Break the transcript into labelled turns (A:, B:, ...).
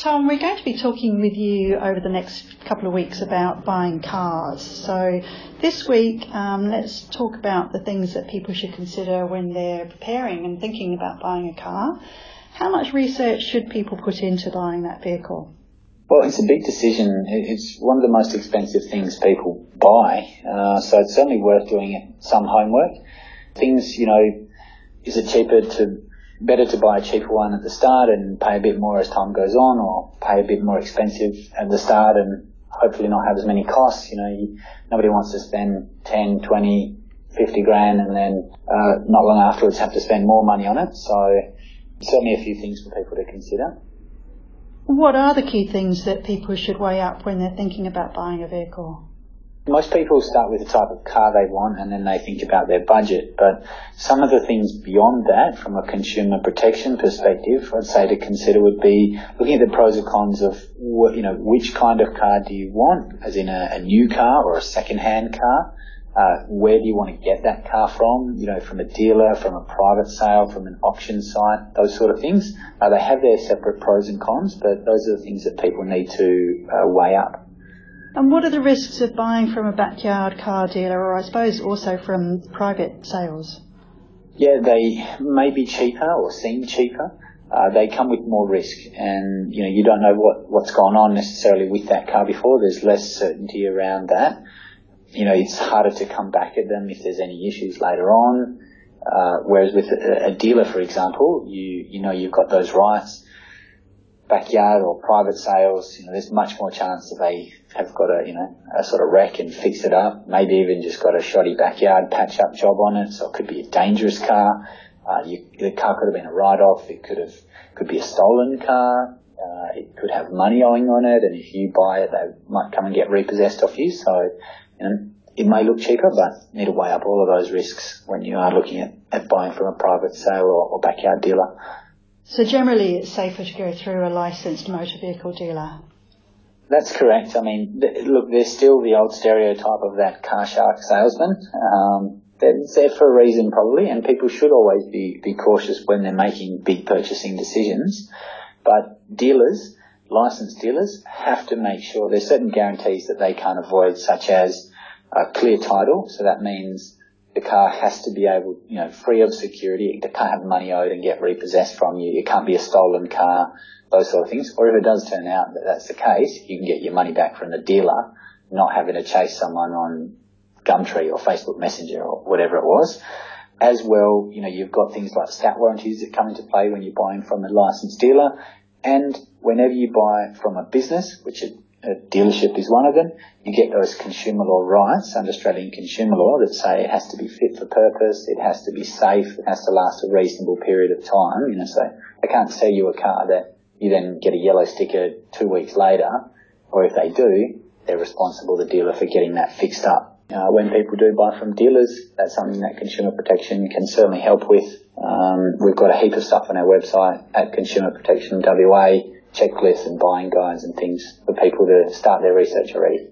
A: Tom, we're going to be talking with you over the next couple of weeks about buying cars. So this week, um, let's talk about the things that people should consider when they're preparing and thinking about buying a car. How much research should people put into buying that vehicle?
B: Well, it's a big decision. It's one of the most expensive things people buy, uh, so it's certainly worth doing some homework. Things, you know, is it cheaper to better to buy a cheaper one at the start and pay a bit more as time goes on or pay a bit more expensive at the start and hopefully not have as many costs. You know, you, nobody wants to spend 10, 20, 50 grand and then uh, not long afterwards have to spend more money on it. So certainly a few things for people to consider.
A: What are the key things that people should weigh up when they're thinking about buying a vehicle?
B: Most people start with the type of car they want and then they think about their budget. But some of the things beyond that, from a consumer protection perspective, I'd say to consider would be looking at the pros and cons of, you know, which kind of car do you want, as in a, a new car or a second-hand car? Uh, where do you want to get that car from? You know, from a dealer, from a private sale, from an auction site, those sort of things. Uh, they have their separate pros and cons, but those are the things that people need to uh, weigh up.
A: And what are the risks of buying from a backyard car dealer or I suppose also from private sales?
B: Yeah, they may be cheaper or seem cheaper. Uh, they come with more risk and, you know, you don't know what, what's gone on necessarily with that car before. There's less certainty around that. You know, it's harder to come back at them if there's any issues later on. Uh, whereas with a, a dealer, for example, you, you know, you've got those rights backyard or private sales, you know, there's much more chance that they have got a, you know, a sort of wreck and fix it up. Maybe even just got a shoddy backyard patch up job on it. So it could be a dangerous car. Uh, you, the car could have been a write-off. It could have, could be a stolen car. Uh, it could have money owing on it. And if you buy it, they might come and get repossessed off you. So, you know, it may look cheaper, but you need to weigh up all of those risks when you are looking at, at buying from a private sale or, or backyard dealer.
A: So generally, it's safer to go through a licensed motor vehicle dealer.
B: That's correct. I mean, th- look, there's still the old stereotype of that car shark salesman. Um, they're there for a reason probably, and people should always be, be cautious when they're making big purchasing decisions. But dealers, licensed dealers, have to make sure there's certain guarantees that they can't avoid, such as a clear title. So that means the car has to be able, you know, free of security. It can't have money owed and get repossessed from you. It can't be a stolen car, those sort of things. Or if it does turn out that that's the case, you can get your money back from the dealer, not having to chase someone on Gumtree or Facebook Messenger or whatever it was. As well, you know, you've got things like stat warranties that come into play when you're buying from a licensed dealer. And whenever you buy from a business, which it a dealership is one of them. You get those consumer law rights under Australian consumer law that say it has to be fit for purpose, it has to be safe, it has to last a reasonable period of time. You know, so they can't sell you a car that you then get a yellow sticker two weeks later, or if they do, they're responsible, the dealer, for getting that fixed up. Uh, when people do buy from dealers, that's something that consumer protection can certainly help with. Um, we've got a heap of stuff on our website at Consumer Protection WA checklists and buying guides and things for people to start their research already.